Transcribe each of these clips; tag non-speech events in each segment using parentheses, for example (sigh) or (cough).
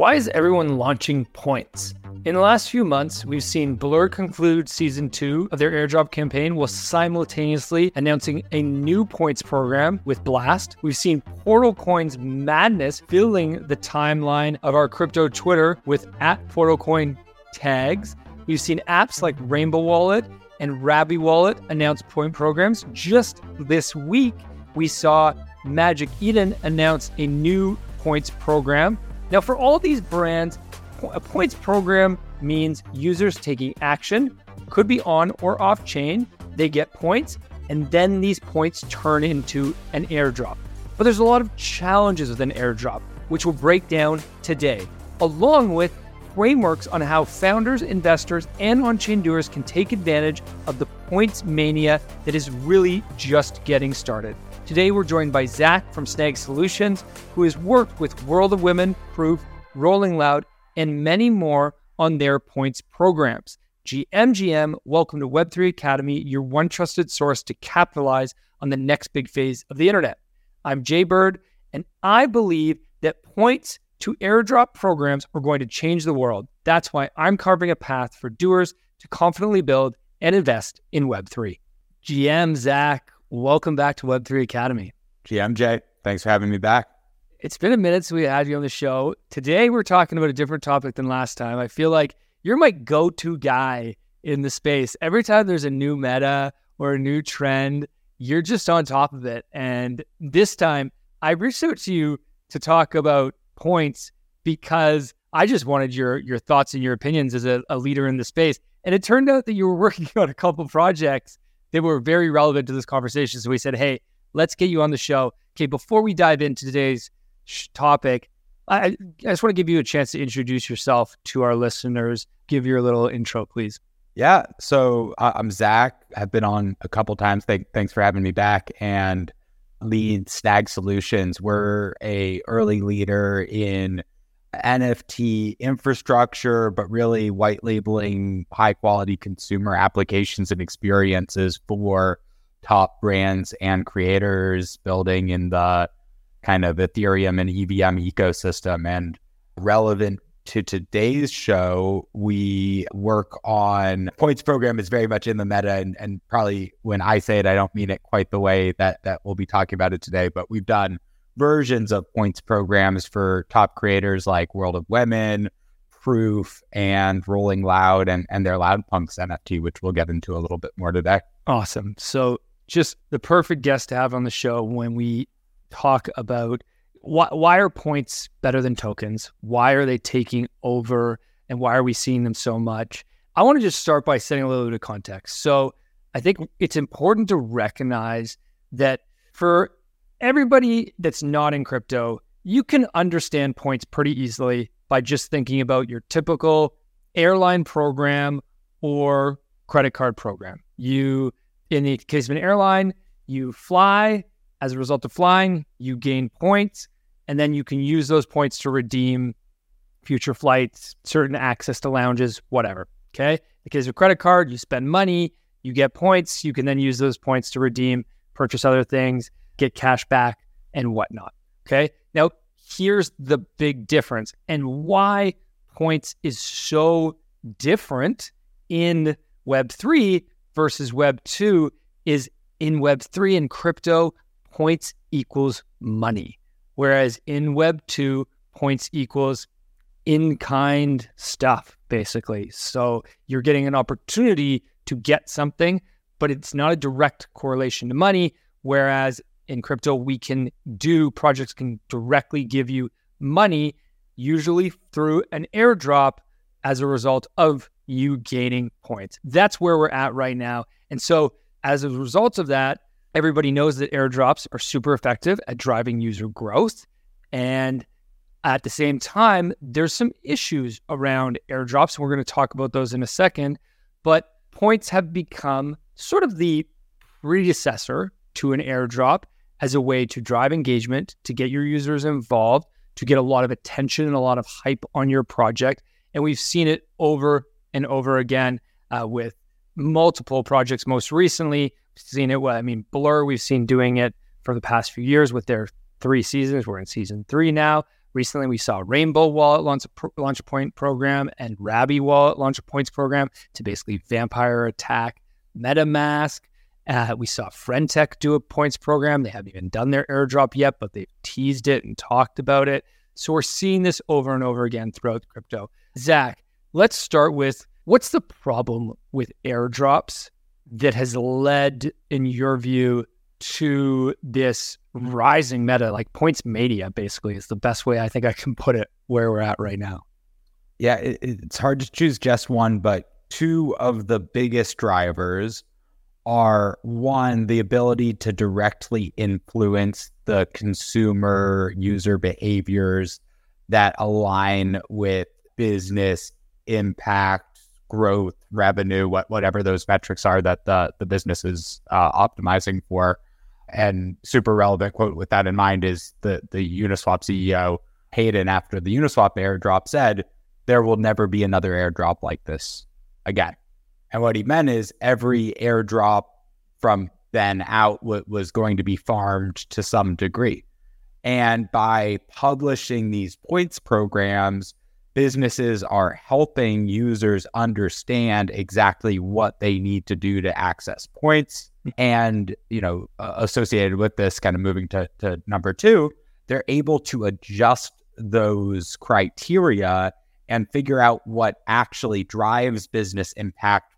Why is everyone launching points? In the last few months, we've seen Blur conclude season two of their airdrop campaign while simultaneously announcing a new points program with Blast. We've seen Portal Coin's madness filling the timeline of our crypto Twitter with at Portal Coin tags. We've seen apps like Rainbow Wallet and Rabby Wallet announce point programs. Just this week, we saw Magic Eden announce a new points program. Now, for all these brands, a points program means users taking action, could be on or off chain. They get points, and then these points turn into an airdrop. But there's a lot of challenges with an airdrop, which we'll break down today, along with frameworks on how founders, investors, and on chain doers can take advantage of the points mania that is really just getting started. Today, we're joined by Zach from Snag Solutions, who has worked with World of Women, Proof, Rolling Loud, and many more on their points programs. GMGM, welcome to Web3 Academy, your one trusted source to capitalize on the next big phase of the internet. I'm Jay Bird, and I believe that points to airdrop programs are going to change the world. That's why I'm carving a path for doers to confidently build and invest in Web3. GM Zach, welcome back to Web3 Academy. GMJ, thanks for having me back. It's been a minute since we had you on the show. Today, we're talking about a different topic than last time. I feel like you're my go to guy in the space. Every time there's a new meta or a new trend, you're just on top of it. And this time, I reached out to you to talk about points because I just wanted your your thoughts and your opinions as a, a leader in the space. And it turned out that you were (laughs) working on a couple projects that were very relevant to this conversation. So we said, hey, let's get you on the show. Okay, before we dive into today's sh- topic, I, I just want to give you a chance to introduce yourself to our listeners. Give your little intro, please. Yeah. So uh, I'm Zach. I've been on a couple times. Th- thanks for having me back. And lead Snag Solutions. We're a early leader in NFT infrastructure, but really white labeling high quality consumer applications and experiences for top brands and creators building in the kind of Ethereum and EVM ecosystem. And relevant to today's show, we work on points program is very much in the meta. And, and probably when I say it, I don't mean it quite the way that, that we'll be talking about it today, but we've done versions of points programs for top creators like World of Women, Proof, and Rolling Loud and, and their Loud Punks NFT, which we'll get into a little bit more today. Awesome. So, just the perfect guest to have on the show when we talk about why, why are points better than tokens? Why are they taking over? And why are we seeing them so much? I want to just start by setting a little bit of context. So, I think it's important to recognize that for everybody that's not in crypto, you can understand points pretty easily by just thinking about your typical airline program or credit card program. You, in the case of an airline, you fly. As a result of flying, you gain points, and then you can use those points to redeem future flights, certain access to lounges, whatever. Okay. In the case of a credit card, you spend money, you get points. You can then use those points to redeem, purchase other things get cash back and whatnot. Okay. Now, here's the big difference and why points is so different in Web3 versus Web2 is in Web3 and crypto, points equals money. Whereas in Web2, points equals in kind stuff, basically. So you're getting an opportunity to get something, but it's not a direct correlation to money. Whereas in crypto, we can do projects can directly give you money, usually through an airdrop as a result of you gaining points. That's where we're at right now. And so, as a result of that, everybody knows that airdrops are super effective at driving user growth. And at the same time, there's some issues around airdrops. We're going to talk about those in a second. But points have become sort of the predecessor to an airdrop as a way to drive engagement, to get your users involved, to get a lot of attention and a lot of hype on your project. And we've seen it over and over again uh, with multiple projects. Most recently, we've seen it. Well, I mean, Blur, we've seen doing it for the past few years with their three seasons. We're in season three now. Recently, we saw Rainbow Wallet launch a, launch a point program and Rabby Wallet launch a points program to basically vampire attack MetaMask. Uh, we saw Friendtech do a points program. They haven't even done their airdrop yet, but they've teased it and talked about it. So we're seeing this over and over again throughout crypto. Zach, let's start with what's the problem with airdrops that has led, in your view, to this rising meta, like points mania, basically, is the best way I think I can put it where we're at right now. Yeah, it, it's hard to choose just one, but two of the biggest drivers are one, the ability to directly influence the consumer user behaviors that align with business impact, growth, revenue, what, whatever those metrics are that the, the business is uh, optimizing for. And super relevant quote with that in mind is the, the Uniswap CEO, Hayden, after the Uniswap airdrop said, there will never be another airdrop like this again. And what he meant is every airdrop from then out w- was going to be farmed to some degree. And by publishing these points programs, businesses are helping users understand exactly what they need to do to access points. And, you know, uh, associated with this, kind of moving to, to number two, they're able to adjust those criteria and figure out what actually drives business impact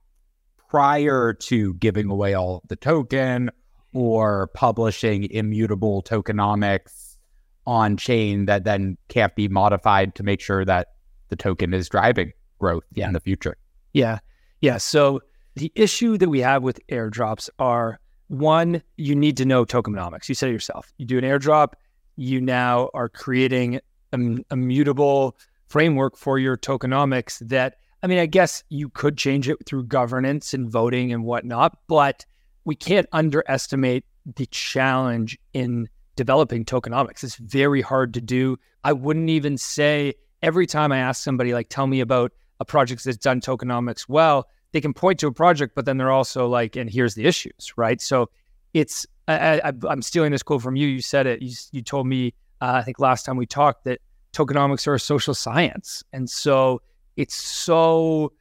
prior to giving away all the token or publishing immutable tokenomics on chain that then can't be modified to make sure that the token is driving growth yeah. in the future. Yeah. Yeah. So the issue that we have with airdrops are one, you need to know tokenomics. You said it yourself. You do an airdrop, you now are creating a, a mutable framework for your tokenomics that I mean, I guess you could change it through governance and voting and whatnot, but we can't underestimate the challenge in developing tokenomics. It's very hard to do. I wouldn't even say every time I ask somebody, like, tell me about a project that's done tokenomics well, they can point to a project, but then they're also like, and here's the issues, right? So it's, I, am stealing this quote from you. You said it. You, you told me, uh, I think last time we talked, that tokenomics are a social science. And so it's so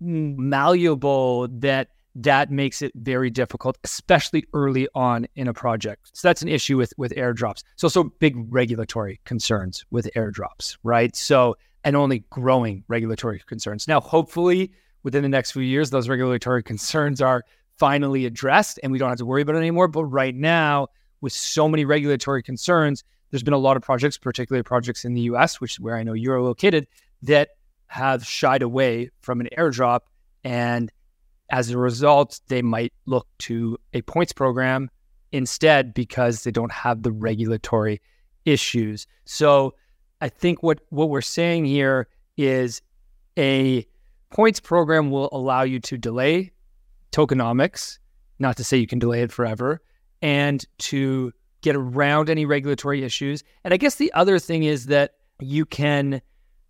malleable that that makes it very difficult, especially early on in a project. So that's an issue with with airdrops. So so big regulatory concerns with airdrops, right? So and only growing regulatory concerns. Now, hopefully, within the next few years, those regulatory (laughs) concerns are finally addressed and we don't have to worry about it anymore. But right now, with so many regulatory concerns, there's been a lot of projects, particularly projects in the US, which is where I know you're located, that have shied away from an airdrop. And as a result, they might look to a points program instead because they don't have the regulatory issues. So I think what, what we're saying here is a points program will allow you to delay tokenomics, not to say you can delay it forever, and to get around any regulatory issues. And I guess the other thing is that you can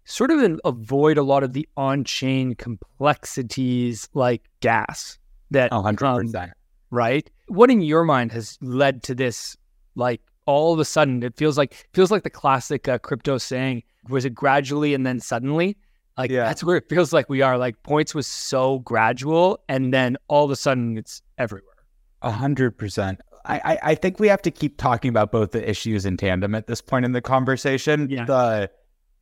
sort of avoid a lot of the on-chain complexities like gas that 100% um, right what in your mind has led to this like all of a sudden it feels like feels like the classic uh, crypto saying was it gradually and then suddenly like yeah. that's where it feels like we are like points was so gradual and then all of a sudden it's everywhere a hundred percent I, I think we have to keep talking about both the issues in tandem at this point in the conversation. Yeah. The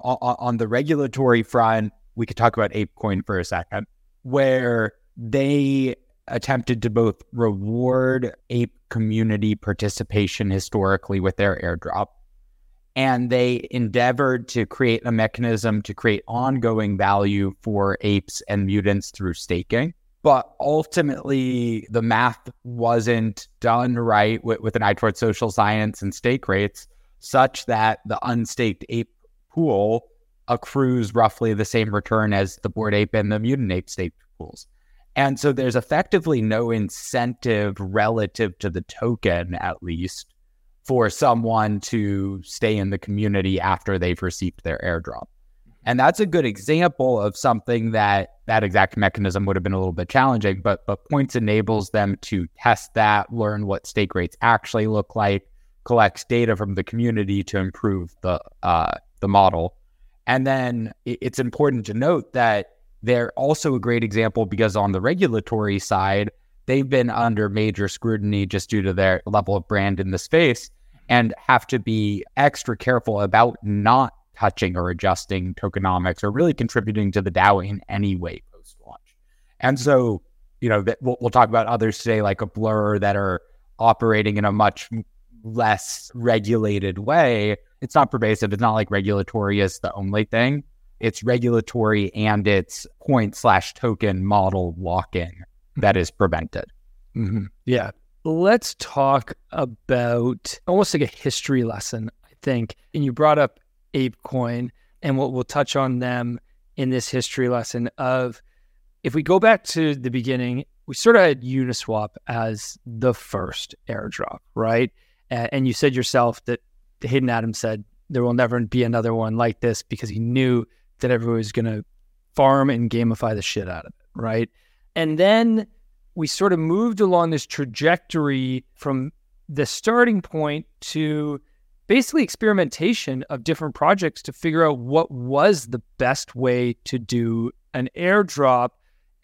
on, the regulatory front, we could talk about ApeCoin for a second, where they attempted to both reward ape community participation historically with their airdrop, and they endeavored to create a mechanism to create ongoing value for apes and mutants through staking. But ultimately, the math wasn't done right with, with an eye towards social science and stake rates, such that the unstaked ape pool accrues roughly the same return as the Bored Ape and the Mutant Ape stake pools. And so there's effectively no incentive relative to the token, at least, for someone to stay in the community after they've received their airdrop. And that's a good example of something that that exact mechanism would have been a little bit challenging, but but points enables them to test that, learn what stake rates actually look like, collects data from the community to improve the uh, the model. And then it's important to note that they're also a great example because on the regulatory side, they've been under major scrutiny just due to their level of brand in the space and have to be extra careful about not touching or adjusting tokenomics or really contributing to the DAO in any way post launch. And so, you know, we'll, we'll talk about others today, like a Blur, that are operating in a much less regulated way. It's not pervasive. It's not like regulatory is the only thing. It's regulatory and it's point slash token model lock in that is prevented. Mm-hmm. Yeah. Let's talk about almost like a history lesson, I think. And you brought up ApeCoin, and we'll, we'll touch on them in this history lesson of if we go back to the beginning, we sort of had Uniswap as the first airdrop, right? And you said yourself that Hayden Adams said there will never be another one like this because he knew that everyone was going to farm and gamify the shit out of it, right? And then we sort of moved along this trajectory from the starting point to basically experimentation of different projects to figure out what was the best way to do an airdrop.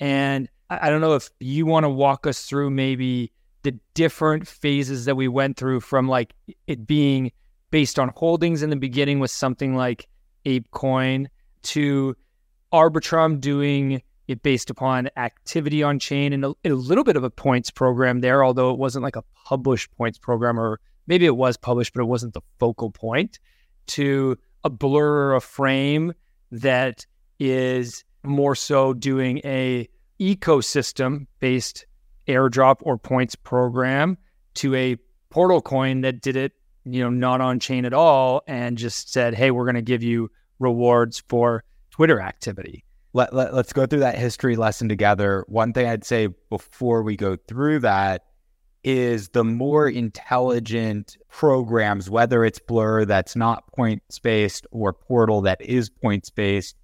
And I don't know if you want to walk us through maybe the different phases that we went through from like it being based on holdings in the beginning with something like ApeCoin to Arbitrum doing it based upon activity on chain and a, a, little bit of a points program there, although it wasn't like a published points program, or maybe it was published, but it wasn't the focal point, to a blur or a frame that is more so doing a ecosystem based airdrop or points program to a portal coin that did it, you know, not on chain at all and just said, hey, we're going to give you rewards for Twitter activity. Let, let, let's go through that history lesson together. One thing I'd say before we go through that is the more intelligent programs, whether it's Blur that's not points based or Portal that is points based,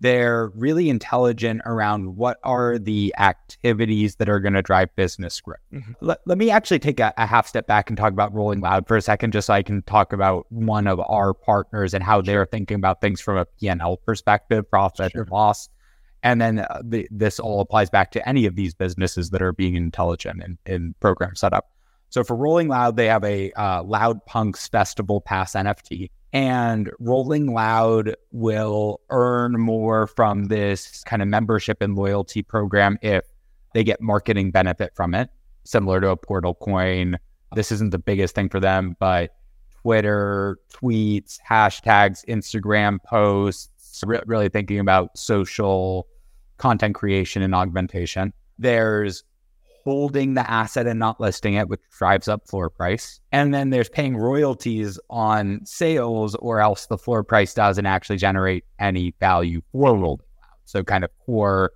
they're really intelligent around what are the activities that are going to drive business growth. Mm-hmm. Let, let me actually take a, a, half step back and talk about Rolling Loud for a second, just so I can talk about one of our partners and how they're thinking about things from a P&L perspective, profit sure. and loss. And then uh, the, this all applies back to any of these businesses that are being intelligent in, in program setup. So for Rolling Loud, they have a uh, Loud Punks Festival Pass NFT and Rolling Loud will earn more from this kind of membership and loyalty program if they get marketing benefit from it, similar to a portal coin. This isn't the biggest thing for them, but Twitter, tweets, hashtags, Instagram posts, re- really thinking about social content creation and augmentation. There's holding the asset and not listing it, which drives up floor price. And then there's paying royalties on sales, or else the floor price doesn't actually generate any value for Rolling Loud. So, kind of core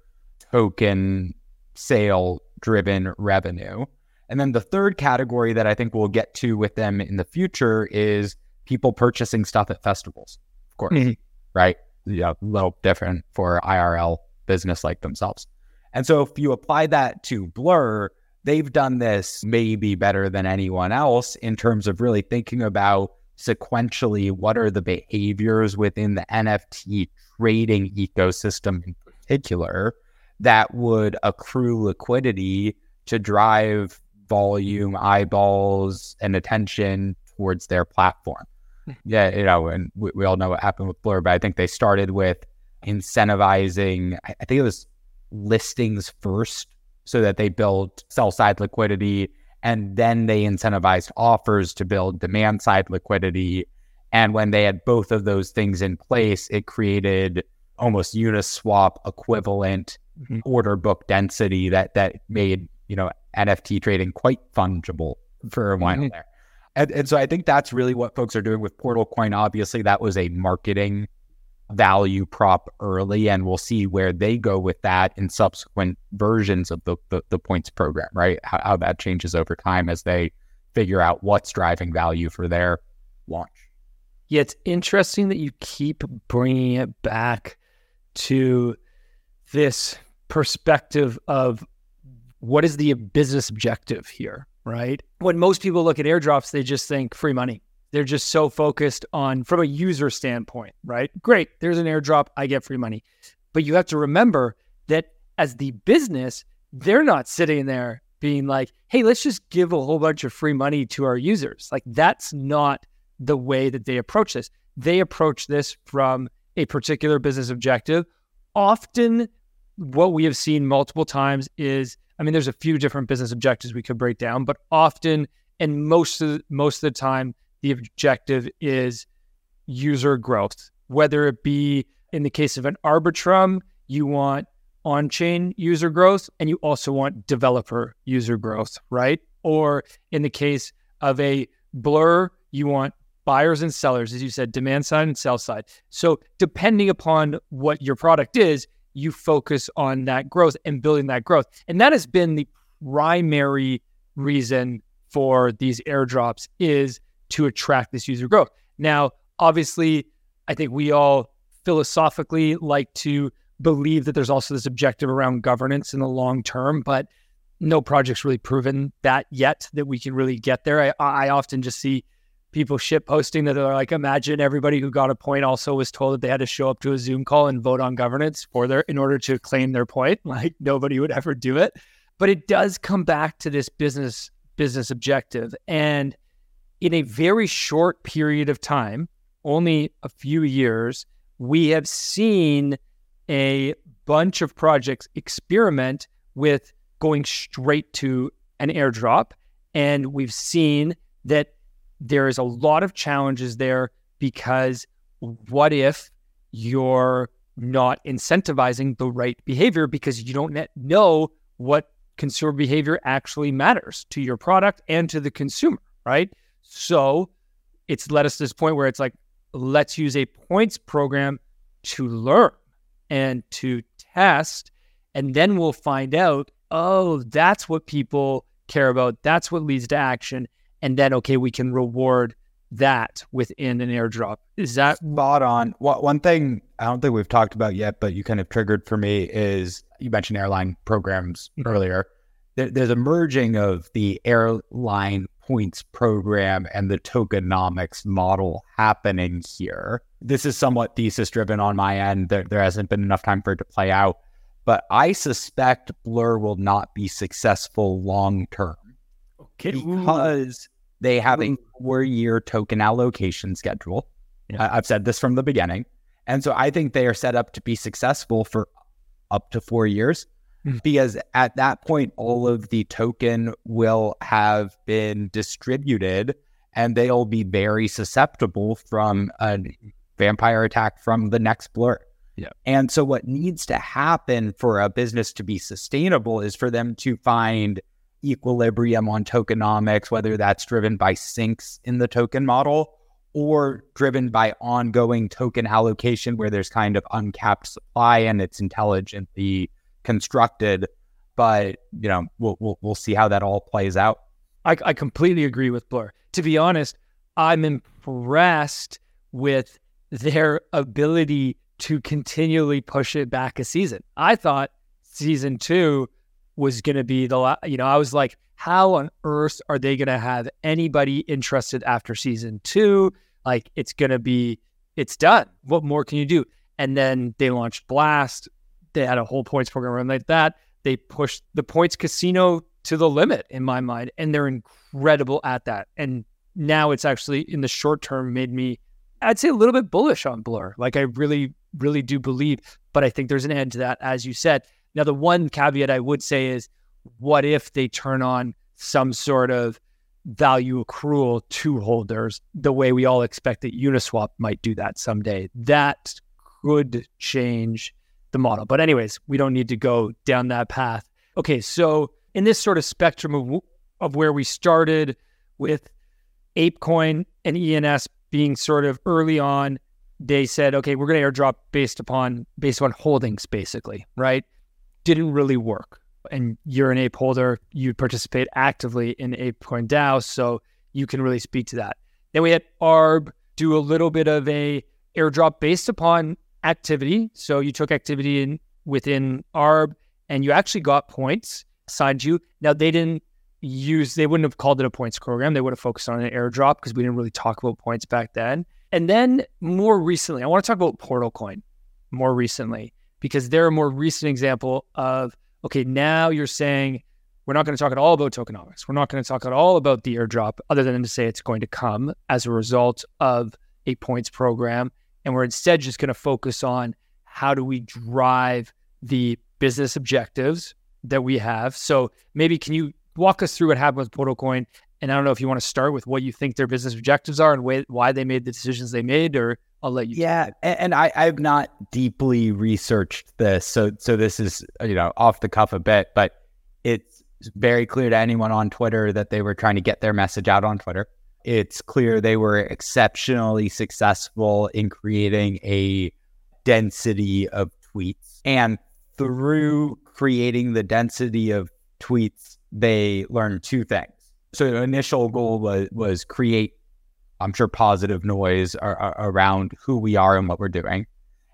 token sale driven revenue. And then the third category that I think we'll get to with them in the future is people purchasing stuff at festivals, of course, mm-hmm. right? Yeah, a little different for IRL business like themselves. And so if you apply that to Blur, they've done this maybe better than anyone else in terms of really thinking about sequentially what are the behaviors within the NFT trading ecosystem in particular that would accrue liquidity to drive volume, eyeballs, and attention towards their platform. Hmm. yeah, you know, and we, we all know what happened with Blur, but I think they started with incentivizing, I think it was listings first so that they build sell side liquidity and then they incentivized offers to build demand side liquidity. And when they had both of those things in place, it created almost Uniswap equivalent mm-hmm. order book density that that made you know NFT trading quite fungible for a while mm-hmm. there. And, and so I think that's really what folks are doing with Portal Coin. Obviously, that was a marketing value prop early and we'll see where they go with that in subsequent versions of the, the, the points program, right? How, how, that changes over time as they figure out what's driving value for their launch. Yeah, it's interesting that you keep bringing it back to this perspective of what is the business objective here, right? When most people look at airdrops, they just think free money They're just so focused on from a user standpoint, right? Great, there's an airdrop, I get free money. But you have to remember that as the business, they're not sitting there being like, hey, let's just give a whole bunch of free money to our users. Like that's not the way that they approach this. They approach this from a particular business objective. Often, what we have seen multiple times is I mean, there's a few different business objectives we could break down, but often and most of the, most of the time, the objective is user growth. Whether it be in the case of an Arbitrum, you want on-chain user growth, and you also want developer user growth, right? Or in the case of a Blur, you want buyers and sellers, as you said, demand side and sell side. So depending upon what your product is, you focus on that growth and building that growth. And that has been the primary reason for these airdrops is to attract this user growth. Now, obviously, I think we all philosophically like to believe that there's also this objective around governance in the long term, but no project's really proven that yet that we can really get there. I, I often just see people shit posting that are like, imagine everybody who got a point also was told that they had to show up to a Zoom call and vote on governance for their in order to claim their point. (laughs) Like nobody would ever do it. But it does come back to this business business objective. And in a very short period of time, only a few years, we have seen a bunch of projects experiment with going straight to an airdrop. And we've seen that there is a lot of challenges there because what if you're not incentivizing the right behavior because you don't know what consumer behavior actually matters to your product and to the consumer, right? So it's led us to this point where it's like, let's use a points program to learn and to test. And then we'll find out, oh, that's what people care about. That's what leads to action and then okay, we can reward that within an airdrop. Is that spot on? One thing I don't think we've talked about yet, but you kind of triggered for me is you mentioned airline programs mm-hmm. earlier. there's a merging of the airline points program and the tokenomics model happening here. This is somewhat thesis driven on my end. There, there hasn't been enough time for it to play out, but I suspect Blur will not be successful long term. Okay. Because they have a four year token allocation schedule. Yeah. I've said this from the beginning. And so I think they are set up to be successful for up to four years mm-hmm. because at that point, all of the token will have been distributed and they'll be very susceptible from a vampire attack from the next blur. Yeah. And so what needs to happen for a business to be sustainable is for them to find equilibrium on tokenomics, whether that's driven by sinks in the token model or driven by ongoing token allocation where there's kind of uncapped supply and it's intelligently constructed. But you know, we'll we'll, we'll see how that all plays out. I, I completely agree with Blur. To be honest, I'm impressed with their ability to continually push it back a season. I thought season two was going to be the you know I was like how on earth are they going to have anybody interested after season 2 like it's going to be it's done what more can you do and then they launched blast they had a whole points program like that they pushed the points casino to the limit in my mind and they're incredible at that. And now it's actually in the short term made me I'd say a little bit bullish on Blur. Like I really really do believe but I think there's an end to that as you said. Now, the one caveat I would say is what if they turn on some sort of value accrual to holders the way we all expect that Uniswap might do that someday? That could change the model. But, anyways, we don't need to go down that path. Okay, so in this sort of spectrum of, of where we started with ApeCoin and ENS being sort of early on, they said, okay, we're going to airdrop based upon based on holdings, basically, right? didn't really work. And you're an ape holder, you participate actively in ApeCoin DAO, so you can really speak to that. Then we had ARB do a little bit of a airdrop based upon activity. So you took activity in within ARB and you actually got points assigned you. Now they didn't use they wouldn't have called it a points program. They would have focused on an airdrop because we didn't really talk about points back then. And then more recently, I want to talk about Portal Coin more recently because they're a more recent example of okay, now you're saying we're not going to talk at all about tokenomics. We're not going to talk at all about the airdrop, other than to say it's going to come as a result of a points program. And we're instead just going to focus on how do we drive the business objectives that we have. So maybe can you walk us through what happened with Portal Coin? And I don't know if you want to start with what you think their business objectives are and why they made the decisions they made, or I'll let you. Yeah, and, and I, I've not deeply researched this, so so this is you know off the cuff a bit, but it's very clear to anyone on Twitter that they were trying to get their message out on Twitter. It's clear they were exceptionally successful in creating a density of tweets, and through creating the density of tweets, they learned two things. So the initial goal was was create I'm sure, positive noise ar- ar- around who we are and what we're doing.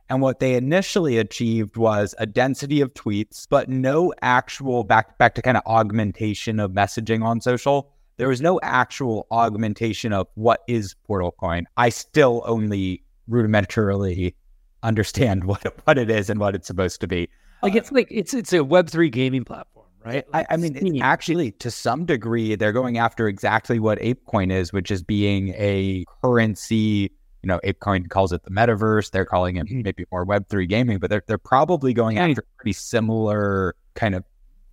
And what they initially achieved was a density of tweets, but no actual back back to kind of augmentation of messaging on social. There was no actual augmentation of what is Portal Coin. I still only rudimentarily understand (laughs) what what it is and what it's supposed to be. Like it's like it's it's a Web three gaming platform right? I, I mean, actually, to some degree, they're going after exactly what ApeCoin is, which is being a currency. You know, ApeCoin calls it the metaverse. They're calling it mm-hmm. maybe more Web3 gaming, but they're, they're probably going after pretty similar kind of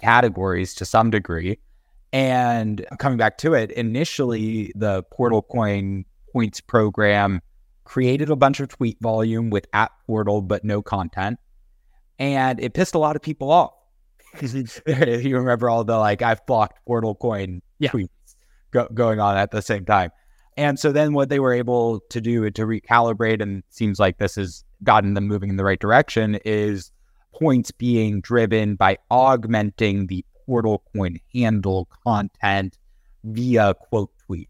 categories to some degree. And coming back to it, initially, the Portal Coin points program created a bunch of tweet volume with at Portal, but no content. And it pissed a lot of people off mm-hmm. (laughs) you remember all the like I've blocked Portal Coin yeah. tweets go- going on at the same time. And so then what they were able to do to recalibrate, and seems like this has gotten them moving in the right direction, is points being driven by augmenting the Portal Coin handle content via quote tweet,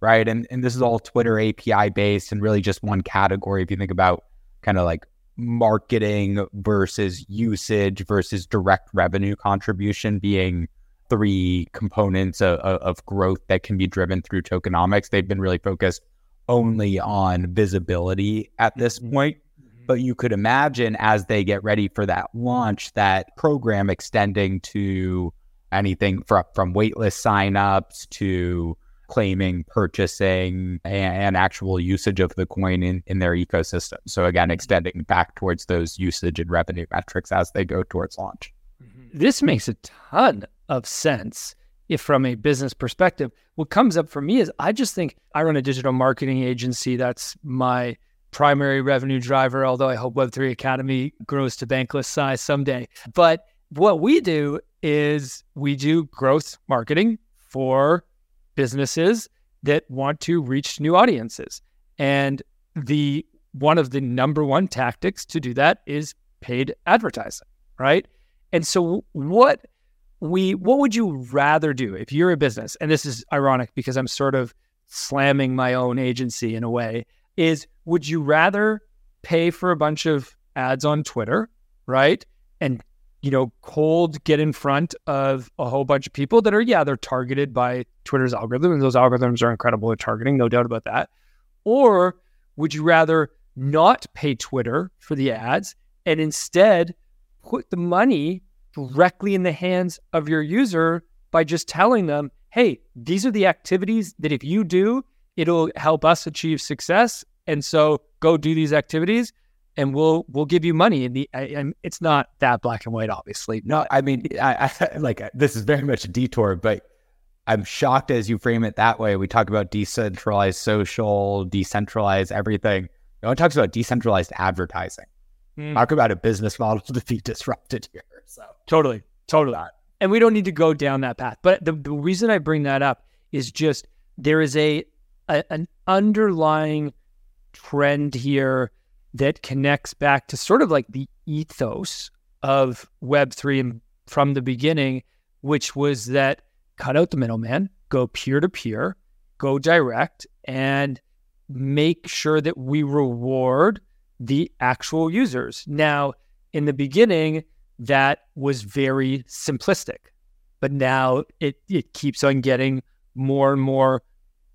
right? And and this is all Twitter API based and really just one category. If you think about kind of like marketing versus usage versus direct revenue contribution being three components of, of, growth that can be driven through tokenomics. They've been really focused only on visibility at this mm-hmm. point. Mm-hmm. But you could imagine as they get ready for that launch, that program extending to anything from, from waitlist signups to claiming, purchasing, and, actual usage of the coin in, in their ecosystem. So again, extending back towards those usage and revenue metrics as they go towards launch. Mm-hmm. This makes a ton of sense if from a business perspective. What comes up for me is I just think I run a digital marketing agency. That's my primary revenue driver, although I hope Web3 Academy grows to bankless size someday. But what we do is we do growth marketing for businesses that want to reach new audiences. And the one of the number one tactics to do that is paid advertising, right? And so what we what would you rather do if you're a business? And this is ironic because I'm sort of slamming my own agency in a way is would you rather pay for a bunch of ads on Twitter, right? And you know, cold get in front of a whole bunch of people that are, yeah, they're targeted by Twitter's algorithm, and those algorithms are incredible at targeting, no doubt about that. Or would you rather not pay Twitter for the ads and instead put the money directly in the hands of your user by just telling them, hey, these are the activities that if you do, it'll help us achieve success. And so go do these activities and we'll we'll give you money. And the and it's not that black and white, obviously. No, I mean, I, I (laughs) like this is very much a detour, but I'm shocked as you frame it that way. We talk about decentralized social, decentralized everything. No one talks about decentralized advertising. Mm. Talk about a business model (laughs) to be disrupted here. So totally, totally. And we don't need to go down that path. But the, the reason I bring that up is just there is a, a an underlying trend here that connects back to sort of like the ethos of Web3 from the beginning, which was that cut out the middleman, go peer to peer, go direct, and make sure that we reward the actual users. Now, in the beginning, that was very simplistic, but now it it keeps on getting more and more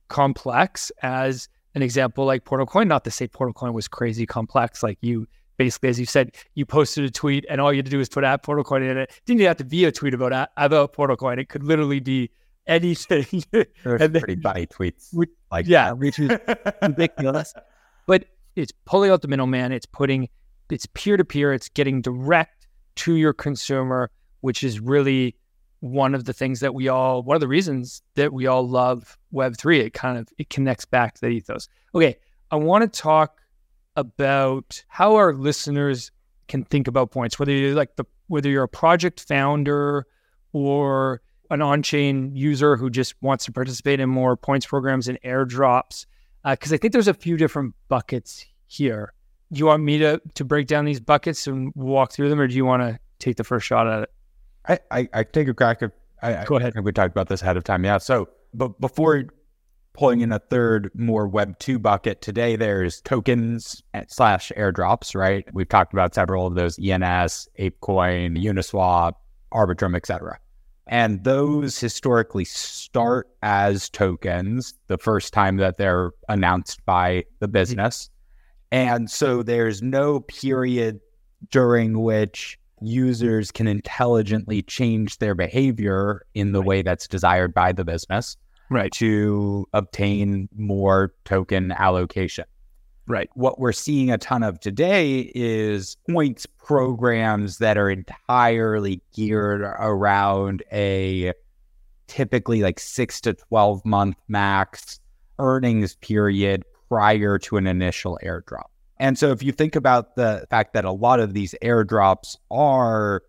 complex as an example like Portal Coin. Not to say Portal Coin was crazy complex, like you basically, as you said, you posted a tweet and all you had to do was put at Portal Coin in it. Didn't even have to be a tweet about about Portal Coin. It could literally be anything. (laughs) There's and pretty funny tweets. We, like yeah, which is (laughs) ridiculous. But it's pulling out the middleman. It's putting it's peer to peer. It's getting direct to your consumer, which is really one of the things that we all one of the reasons that we all love web 3 it kind of it connects back to that ethos. Okay i want to talk about how our listeners can think about points whether you're like the whether you're a project founder or an on-chain user who just wants to participate in more points programs and airdrops because uh, i think there's a few different buckets here. You want me to to break down these buckets and walk through them or do you want to take the first shot at it I, I, I take a crack at. I, Go ahead. we talked about this ahead of time. Yeah. So, but before pulling in a third, more Web two bucket today, there's tokens slash airdrops. Right. We've talked about several of those: ENS, ApeCoin, Uniswap, Arbitrum, etc. And those historically start as tokens the first time that they're announced by the mm-hmm. business. And so there's no period during which users can intelligently change their behavior in the right. way that's desired by the business right. to obtain more token allocation. Right. What we're seeing a ton of today is points programs that are entirely geared around a typically like 6 to 12 month max earnings period prior to an initial airdrop and so if you think about the fact that a lot of these airdrops are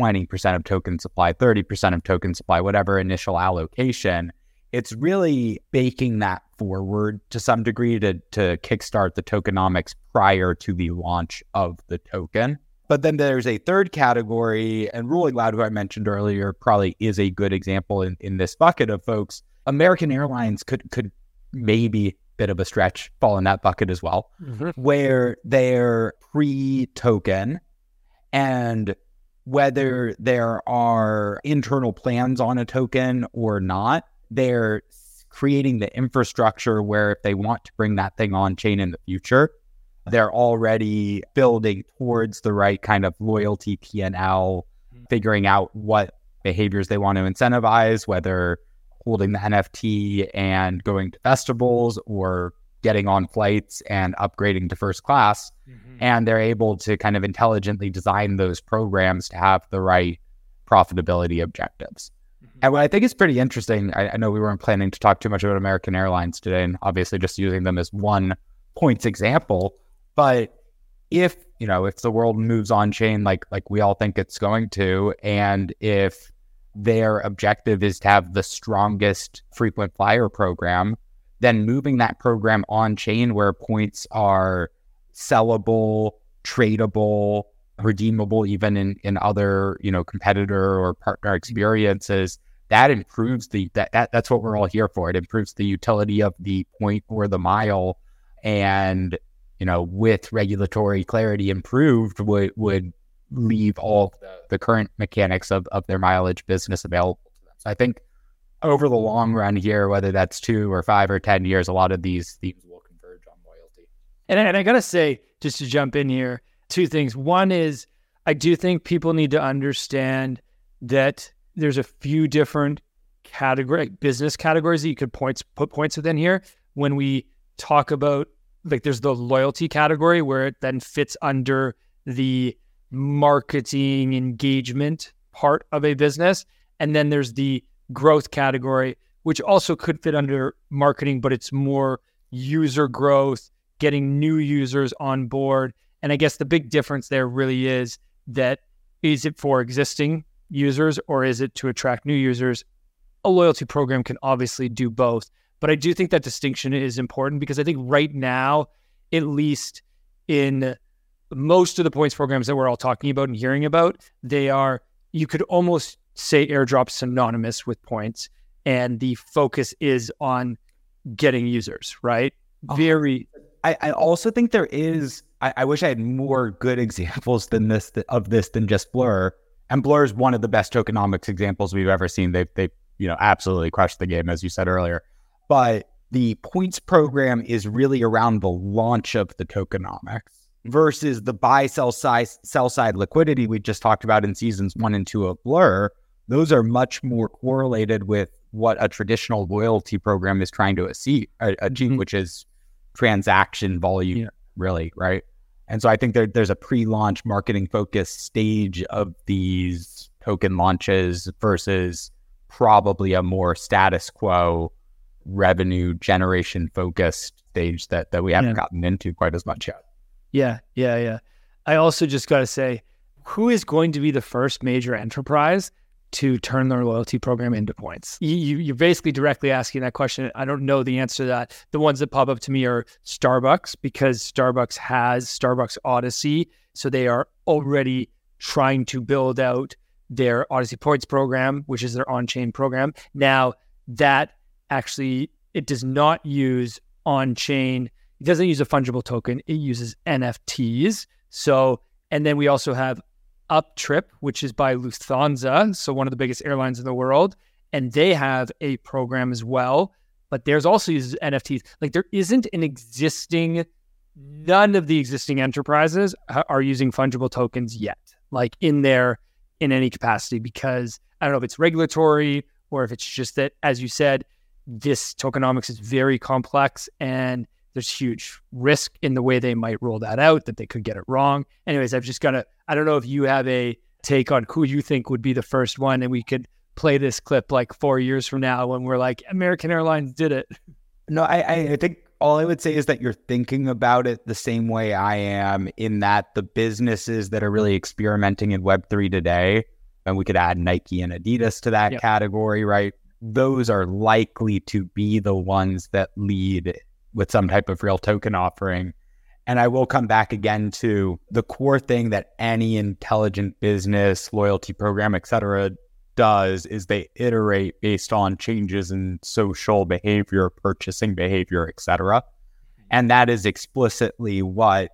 20% of token supply, 30% of token supply, whatever initial allocation, it's really baking that forward to some degree to, to kickstart the tokenomics prior to the launch of the token. But then there's a third category, and Rolling Loud, who I mentioned earlier, probably is a good example in, in this bucket of folks. American Airlines could could maybe bit of a stretch, fall in that bucket as well, mm-hmm. where they're pre token and whether there are internal plans on a token or not, they're creating the infrastructure where if they want to bring that thing on chain in the future, they're already building towards the right kind of loyalty P&L, mm-hmm. figuring out what behaviors they want to incentivize, whether holding the NFT and going to festivals or getting on flights and upgrading to first class. Mm-hmm. And they're able to kind of intelligently design those programs to have the right profitability objectives. Mm-hmm. And what I think is pretty interesting, I, I, know we weren't planning to talk too much about American Airlines today, and obviously just using them as one points example. But if you know, if the world moves on chain like like we all think it's going to, and if their objective is to have the strongest frequent flyer program, then moving that program on chain where points are sellable, tradable, redeemable even in, in other, you know, competitor or partner experiences, that improves the that, that that's what we're all here for. It improves the utility of the point or the mile. And, you know, with regulatory clarity improved would would leave all the, the current mechanics of, of their mileage business available to them. So I think over the long run here, whether that's two or five or 10 years, a lot of these themes will converge on loyalty. And, and I got to say, just to jump in here, two things. One is I do think people need to understand that there's a few different category business categories that you could points put points within here when we talk about like there's the loyalty category where it then fits under the marketing engagement part of a business. And then there's the growth category, which also could fit under marketing, but it's more user growth, getting new users on board. And I guess the big difference there really is that is it for existing users or is it to attract new users? A loyalty program can obviously do both. But I do think that distinction is important because I think right now, at least in most of the points programs that we're all talking about and hearing about, they are, you could almost say airdrop synonymous with points. And the focus is on getting users, right? Oh, Very. I, I also think there is, I, I, wish I had more good (laughs) examples than this of this than just Blur. And Blur is one of the best tokenomics examples we've ever seen. They've, they, you know, absolutely crushed the game, as you said earlier. But the points program is really around the launch of the tokenomics versus the buy sell side sell side liquidity we just talked about in seasons one and two of Blur. Those are much more correlated with what a traditional loyalty program is trying to achieve, achieve mm-hmm. which is transaction volume, yeah. really, right? And so I think there, there's a pre-launch marketing focused stage of these token launches versus probably a more status quo revenue generation focused stage that that we haven't yeah. gotten into quite as much yet. Yeah, yeah, yeah. I also just got to say, who is going to be the first major enterprise to turn their loyalty program into points? You, you're basically directly asking that question. I don't know the answer to that. The ones that pop up to me are Starbucks because Starbucks has Starbucks Odyssey. So they are already trying to build out their Odyssey Points program, which is their on chain program. Now, that actually, it does not use on chain, it doesn't use a fungible token, it uses NFTs. So, and then we also have Uptrip, which is by Lufthansa, so one of the biggest airlines in the world, and they have a program as well. But theirs also uses NFTs. Like there isn't an existing, none of the existing enterprises are using fungible tokens yet, like in there in any capacity, because I don't know if it's regulatory or if it's just that, as you said, this tokenomics is very complex and there's huge risk in the way they might roll that out that they could get it wrong. Anyways, I've just got to, I don't know if you have a take on who you think would be the first one and we could play this clip like four years from now when we're like, American Airlines did it. No, I, I think all I would say is that you're thinking about it the same way I am, in that the businesses that are really experimenting in Web3 today, and we could add Nike and Adidas to that yep. category, right? Those are likely to be the ones that lead with some type of real token offering. And I will come back again to the core thing that any intelligent business, loyalty program, et cetera, does is they iterate based on changes in social behavior, purchasing behavior, et cetera. And that is explicitly what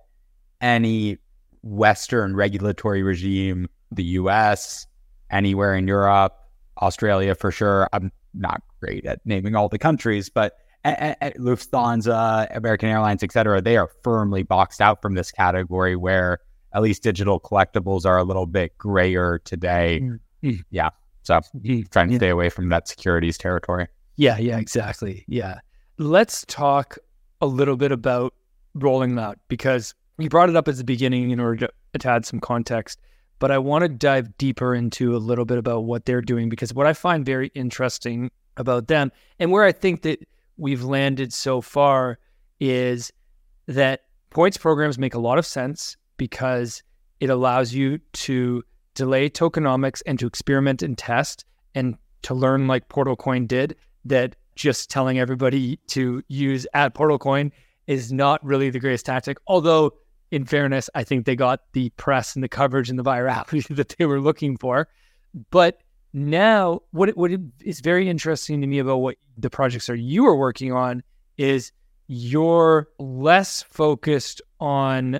any Western regulatory regime, the US, anywhere in Europe, Australia for sure. I'm not great at naming all the countries, but at, at Lufthansa, American Airlines, et cetera, they are firmly boxed out from this category where at least digital collectibles are a little bit grayer today. Mm-hmm. Yeah. So mm-hmm. trying to yeah. stay away from that securities territory. Yeah, yeah, exactly. Yeah. Let's talk a little bit about Rolling Loud because you brought it up at the beginning in order to add some context. But I want to dive deeper into a little bit about what they're doing because what I find very interesting about them and where I think that we've landed so far is that points programs make a lot of sense because it allows you to delay tokenomics and to experiment and test and to learn like Portal Coin did that just telling everybody to use at Portal Coin is not really the greatest tactic. Although, in fairness, I think they got the press and the coverage and the virality (laughs) that they were looking for. But now what what is very interesting to me about what the projects are you are working on is you're less focused on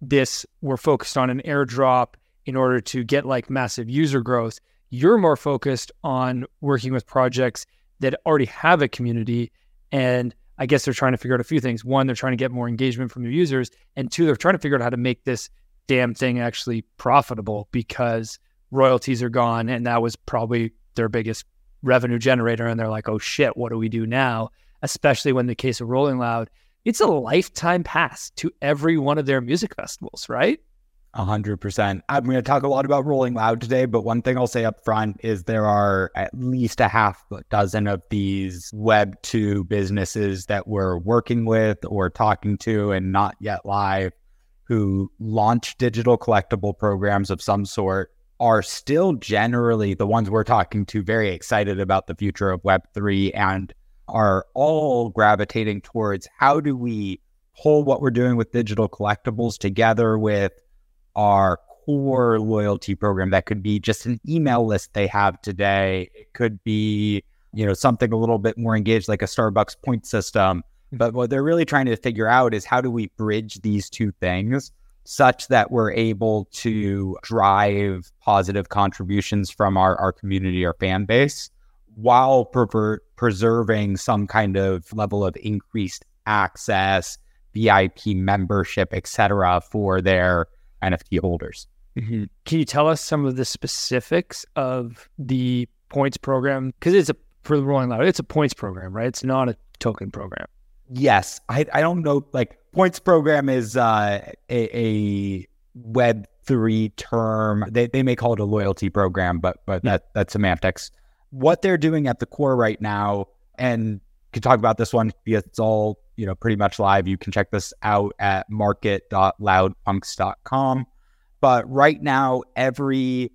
this we're focused on an airdrop in order to get like massive user growth. You're more focused on working with projects that already have a community and i guess they're trying to figure out a few things. One they're trying to get more engagement from their users and two they're trying to figure out how to make this damn thing actually profitable because royalties are gone, and that was probably their biggest revenue generator. And they're like, "Oh shit, what do we do now?" Especially when the case of Rolling Loud, it's a lifetime pass to every one of their music festivals, right? A hundred percent. I'm going to talk a lot about Rolling Loud today, but one thing I'll say up front is there are at least a half dozen of these Web two businesses that we're working with or talking to and not yet live, who launch digital collectible programs of some sort are still generally the ones we're talking to very excited about the future of Web3 and are all gravitating towards how do we pull what we're doing with digital collectibles together with our core loyalty program that could be just an email list they have today. It could be you know something a little bit more engaged like a starbucks point system. Mm-hmm. But what they're really trying to figure out is how do we bridge these two things such that we're able to drive positive contributions from our, our community or fan base while preserving some kind of level of increased access, VIP membership, etc., for their NFT holders. Mm-hmm. Can you tell us some of the specifics of the points program? Because it's a for the Rolling Loud, it's a points program, right? It's not a token program. Yes, I I don't know. Like points program is uh, a, a Web three term. They they may call it a loyalty program, but but that that's semantics. What they're doing at the core right now, and can talk about this one because it's all you know pretty much live. You can check this out at market.loudpunks.com. But right now, every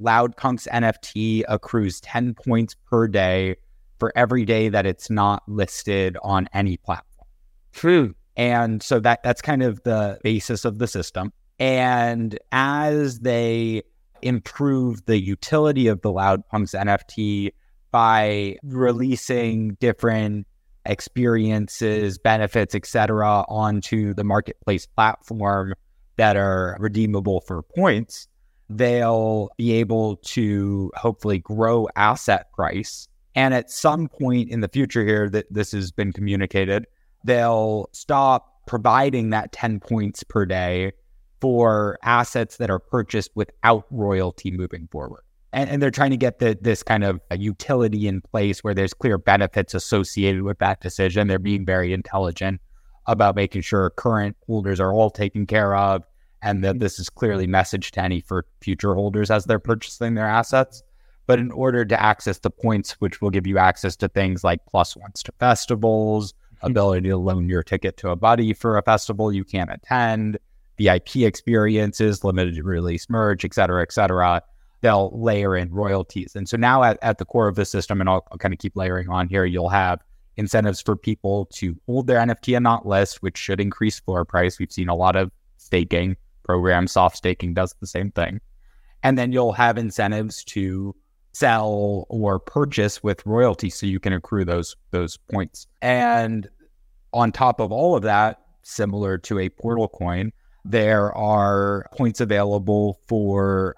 Loudpunks NFT accrues 10 points per day for every day that it's not listed on any platform. True. And so that that's kind of the basis of the system. And as they improve the utility of the Loud Loudpunks NFT by releasing different experiences, benefits, etc., onto the marketplace platform that are redeemable for points, they'll be able to hopefully grow asset price. And at some point in the future here that this has been communicated, they'll stop providing that 10 points per day for assets that are purchased without royalty moving forward. And, and they're trying to get the, this kind of utility in place where there's clear benefits associated with that decision. They're being very intelligent about making sure current holders are all taken care of and that this is clearly messaged to any for future holders as they're purchasing their assets. But in order to access the points, which will give you access to things like plus ones to festivals. Hmm. ability to loan your ticket to a buddy for a festival you can't attend, VIP experiences, limited release merch, et cetera, et cetera, they'll layer in royalties. And so now at, at the core of the system, and I'll, I'll kind of keep layering on here, you'll have incentives for people to hold their NFT and not list, which should increase floor price. We've seen a lot of staking programs, soft staking does the same thing. And then you'll have incentives to sell or purchase with royalty so you can accrue those those points. And on top of all of that, similar to a portal coin, there are points available for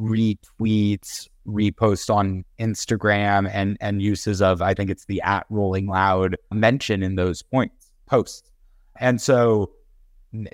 retweets, reposts on Instagram and and uses of I think it's the at rolling loud mention in those points posts. And so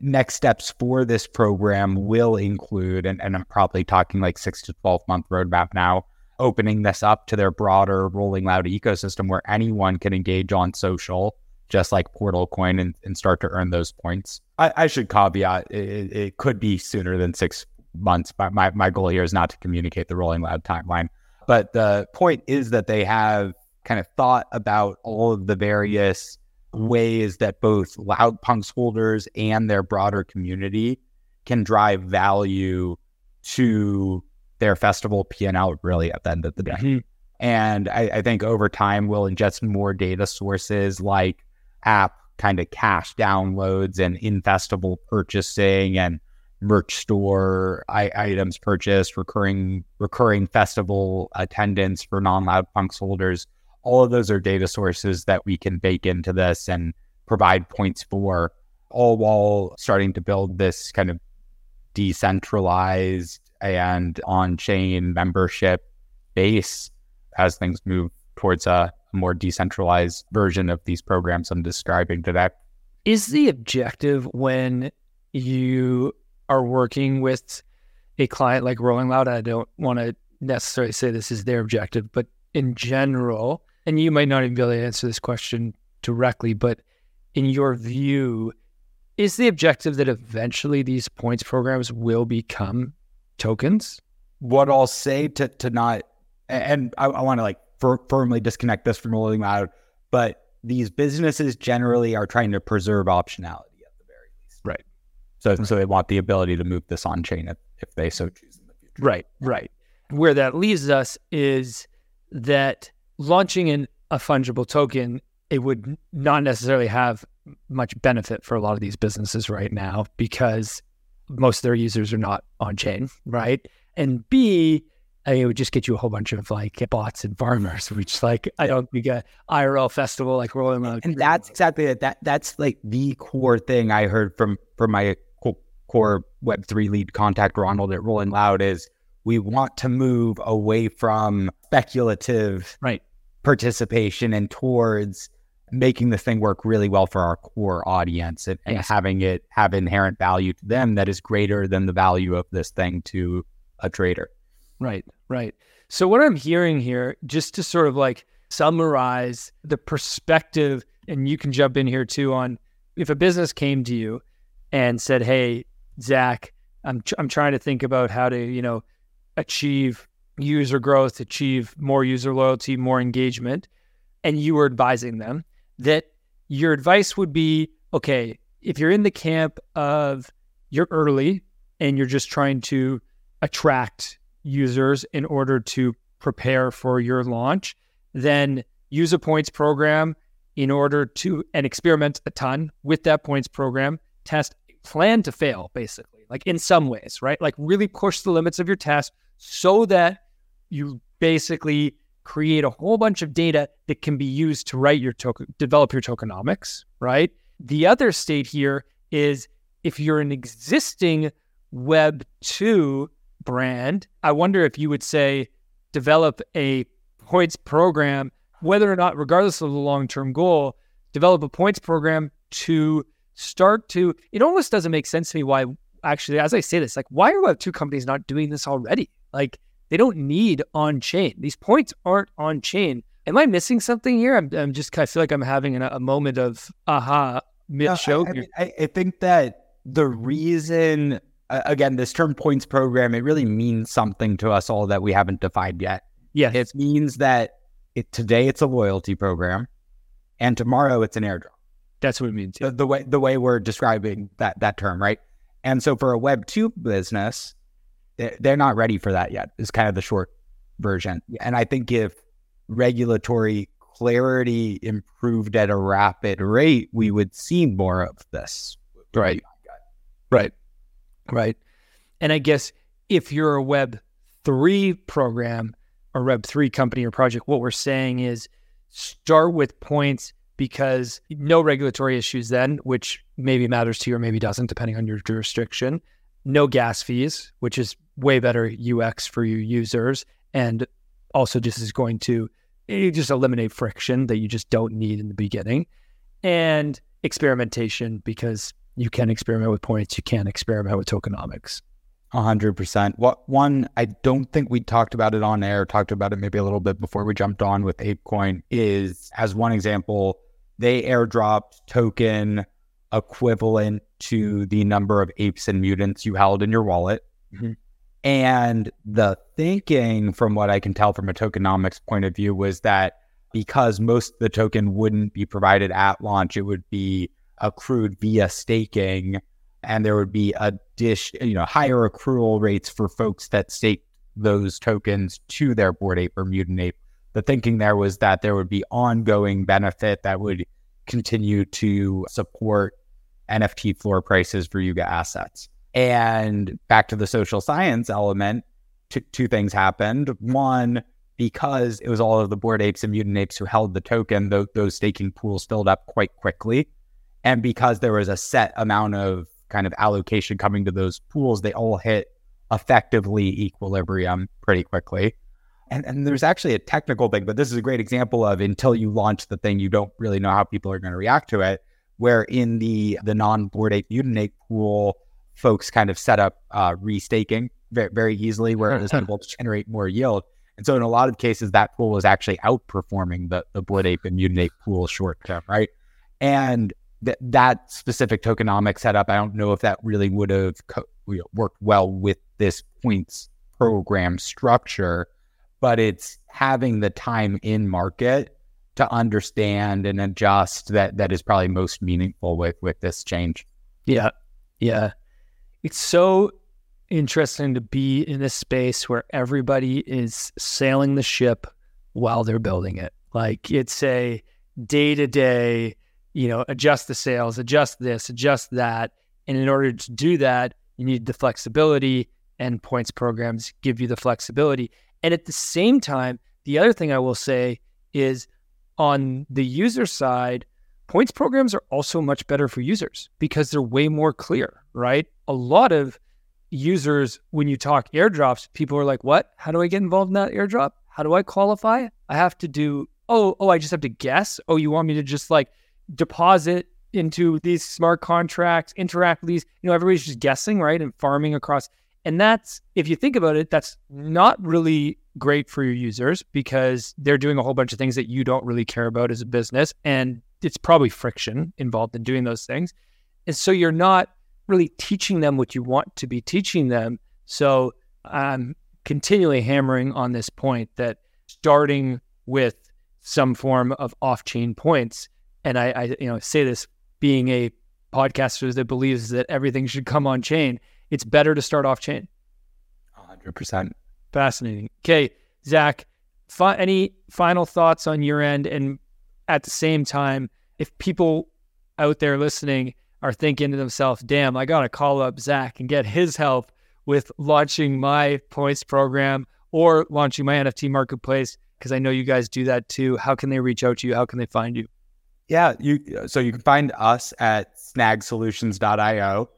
next steps for this program will include and, and I'm probably talking like six to 12 month roadmap now, opening this up to their broader rolling loud ecosystem where anyone can engage on social just like Portal Coin and, and start to earn those points. I, I should caveat it, it, could be sooner than six months. But my, my goal here is not to communicate the Rolling Loud timeline. But the point is that they have kind of thought about all of the various ways that both Loud Punks holders and their broader community can drive value to their festival P&L really at the end of the day. Mm-hmm. And I, I, think over time we'll ingest more data sources like app kind of cash downloads and in festival purchasing and merch store I- items purchased, recurring recurring festival attendance for non loud punks holders. All of those are data sources that we can bake into this and provide points for, all while starting to build this kind of decentralized and on chain membership base as things move towards a more decentralized version of these programs I'm describing today. Is the objective when you are working with a client like Rolling Loud, I don't want to necessarily say this is their objective, but in general, and you might not even be able to answer this question directly, but in your view, is the objective that eventually these points programs will become tokens? What I'll say to to not, and I, I want to like fir- firmly disconnect this from Rolling Loud, but these businesses generally are trying to preserve optionality at the very least. Right. So, so they want the ability to move this on chain if, if they so choose in the future. Right, right. Where that leaves us is that launching in a fungible token, it would not necessarily have much benefit for a lot of these businesses right now because most of their users are not on chain, right? And B, it would just get you a whole bunch of like bots and farmers, (laughs) which like I don't think a IRL festival like Rolling Loud. And that's exactly it. That that's like the core thing I heard from from my core Web3 lead contact Ronald at Rolling Loud is we want to move away from speculative right. participation and towards making the thing work really well for our core audience and, and Yes. having it have inherent value to them that is greater than the value of this thing to a trader. Right, right. So what I'm hearing here, just to sort of like summarize the perspective, and you can jump in here too on if a business came to you and said, "Hey, Zach, I'm tr- I'm trying to think about how to you know achieve user growth, achieve more user loyalty, more engagement," and you were advising them that your advice would be, okay, if you're in the camp of you're early and you're just trying to attract users in order to prepare for your launch, then use a points program in order to and experiment a ton with that points program, test, plan to fail, basically, like in some ways, right? Like really push the limits of your test so that you basically create a whole bunch of data that can be used to write your token, develop your tokenomics, right? The other state here is if you're an existing Web 2 brand, I wonder if you would say develop a points program, whether or not, regardless of the long term goal, develop a points program to start to. It almost doesn't make sense to me why, actually, as I say this, like, why are Web 2 companies not doing this already? Like, they don't need on chain. These points aren't on chain. Am I missing something here? I'm, I'm just, I feel like I'm having an, a moment of aha mid show. I, I, mean, I, I think that the reason, uh, again, this term points program, it really means something to us all that we haven't defined yet. yeah. It means that it, today it's a loyalty program, and tomorrow it's an airdrop. That's what it means. The, the way the way we're describing that that term, right? And so for a Web two business, they're, they're not ready for that yet. Is kind of the short version. And I think if regulatory clarity improved at a rapid rate, we mm-hmm. would see more of this. Right. Right. Right. And I guess if you're a Web 3 program or Web 3 company or project, what we're saying is start with points because no regulatory issues then, which maybe matters to you or maybe doesn't, depending on your jurisdiction. No gas fees, which is way better UX for your users. And also just is going to eh, just eliminate friction that you just don't need in the beginning. And experimentation because you can experiment with points, you can experiment with tokenomics. A hundred percent. What one I don't think we talked about it on air, talked about it maybe a little bit before we jumped on with ApeCoin is as one example, they airdropped token equivalent to the number of apes and mutants you held in your wallet. Mhm. And the thinking, from what I can tell from a tokenomics point of view, was that because most of the token wouldn't be provided at launch, it would be accrued via staking and there would be a dish, you know, higher accrual rates for folks that stake those tokens to their Bored Ape or mutant ape. The thinking there was that there would be ongoing benefit that would continue to support NFT floor prices for Yuga assets. And back to the social science element, t- two things happened. One, because it was all of the Bored Apes and mutant apes who held the token, th- those staking pools filled up quite quickly. And because there was a set amount of kind of allocation coming to those pools, they all hit effectively equilibrium pretty quickly. And, and there's actually a technical thing, but this is a great example of until you launch the thing, you don't really know how people are going to react to it. Where in the the non Bored Ape mutant ape pool, folks kind of set up uh, restaking very, very easily, where it was (laughs) able to generate more yield. And so in a lot of cases, that pool was actually outperforming the the Bored Ape and mutant ape pool short term, right? And that that specific tokenomic setup, I don't know if that really would have co- you know, worked well with this points program structure, but it's having the time in market to understand and adjust that that is probably most meaningful with with this change. Yeah. Yeah. It's so interesting to be in a space where everybody is sailing the ship while they're building it. Like it's a day to day, you know, adjust the sails, adjust this, adjust that. And in order to do that, you need the flexibility and points programs give you the flexibility. And at the same time, the other thing I will say is on the user side, points programs are also much better for users because they're way more clear, right? A lot of users, when you talk airdrops, people are like, what? How do I get involved in that airdrop? How do I qualify? I have to do, oh, oh, I just have to guess. Oh, you want me to just like deposit into these smart contracts, interact with these, you know, everybody's just guessing, right? And farming across. And that's, if you think about it, that's not really great for your users because they're doing a whole bunch of things that you don't really care about as a business. And it's probably friction involved in doing those things. And so you're not really teaching them what you want to be teaching them. So I'm continually hammering on this point that starting with some form of off-chain points, and I, I you know say this being a podcaster that believes that everything should come on chain, it's better to start off chain. 100%. Fascinating. Okay, Zach, fi- any final thoughts on your end? And at the same time, if people out there listening are thinking to themselves, damn, I got to call up Zach and get his help with launching my points program or launching my NFT marketplace, because I know you guys do that too. How can they reach out to you? How can they find you? Yeah, you so you can find us at snagsolutions.io.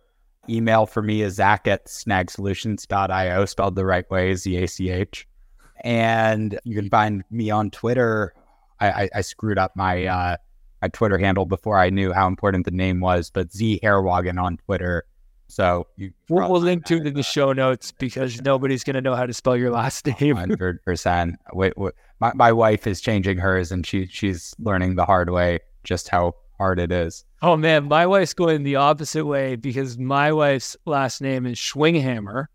Email for me is zach at snagsolutions.io, spelled the right way, Z A C H. And you can find me on Twitter. I, I, I screwed up my uh, my Twitter handle before I knew how important the name was, but Z Heerwagen on Twitter. So you we'll, we'll link to it in the show notes because nobody's going to know how to spell your last name. Hundred percent. Wait, wait, my my wife is changing hers, and she she's learning the hard way just how hard it is. Oh man, my wife's going the opposite way because my wife's last name is Schwinghammer,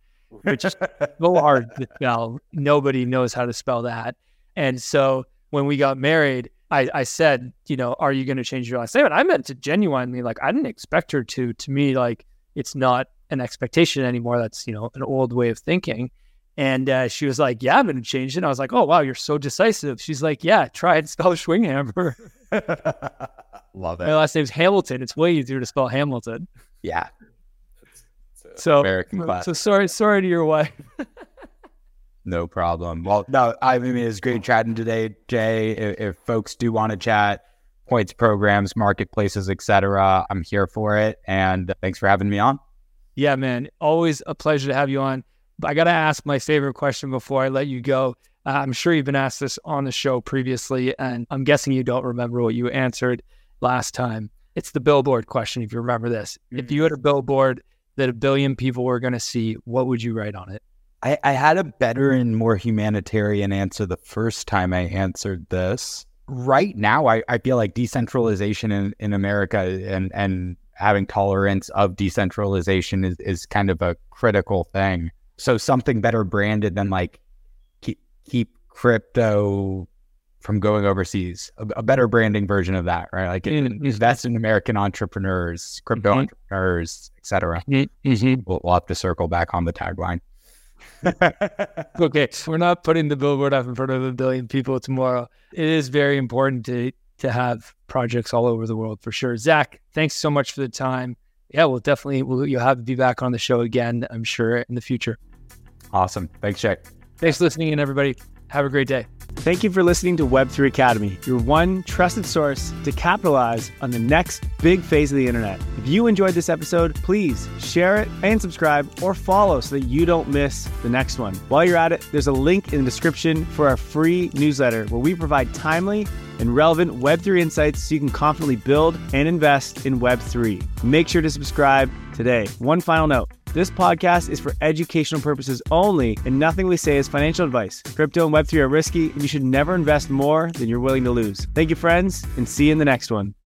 which is (laughs) so hard to spell. Nobody knows how to spell that. And so when we got married, I, I said, you know, are you going to change your last name? And I meant to genuinely, like, I didn't expect her to. To me, like, it's not an expectation anymore. That's, you know, an old way of thinking. And uh, she was like, yeah, I'm going to change it. And I was like, oh, wow, you're so decisive. She's like, yeah, try and spell (laughs) Schwinghammer. (laughs) Love it. My last name's Hamilton. It's way easier to spell Hamilton. Yeah. So, American class. so sorry, sorry to your wife. No problem. Well, no, I mean, it's great chatting today, Jay. If, if folks do want to chat points programs, marketplaces, etc., I'm here for it. And thanks for having me on. Yeah, man. Always a pleasure to have you on. I got to ask my favorite question before I let you go. Uh, I'm sure you've been asked this on the show previously, and I'm guessing you don't remember what you answered last time. It's the billboard question, if you remember this. If you had a billboard that a billion people were going to see, what would you write on it? I, I had a better and more humanitarian answer the first time I answered this. Right now, I, I feel like decentralization in, in America and, and having tolerance of decentralization is, is kind of a critical thing. So something better branded than like keep, keep crypto from going overseas, a, a better branding version of that, right? Like Mm. invest in American entrepreneurs, crypto Mhm. entrepreneurs, etc. Mm-hmm. We'll, we'll have to circle back on the tagline. (laughs) Okay, we're not putting the billboard up in front of a billion people tomorrow. It is very important to to have projects all over the world for sure. Zach, thanks so much for the time. Yeah, we'll definitely we'll, you'll have to be back on the show again. I'm sure in the future. Awesome. Thanks, Jay. Thanks for listening in, everybody. Have a great day. Thank you for listening to Web3 Academy, your one trusted source to capitalize on the next big phase of the internet. If you enjoyed this episode, please share it and subscribe or follow so that you don't miss the next one. While you're at it, there's a link in the description for our free newsletter where we provide timely and relevant Web3 insights so you can confidently build and invest in Web3. Make sure to subscribe today. One final note. This podcast is for educational purposes only, and nothing we say is financial advice. Crypto and Web3 are risky, and you should never invest more than you're willing to lose. Thank you, friends, and see you in the next one.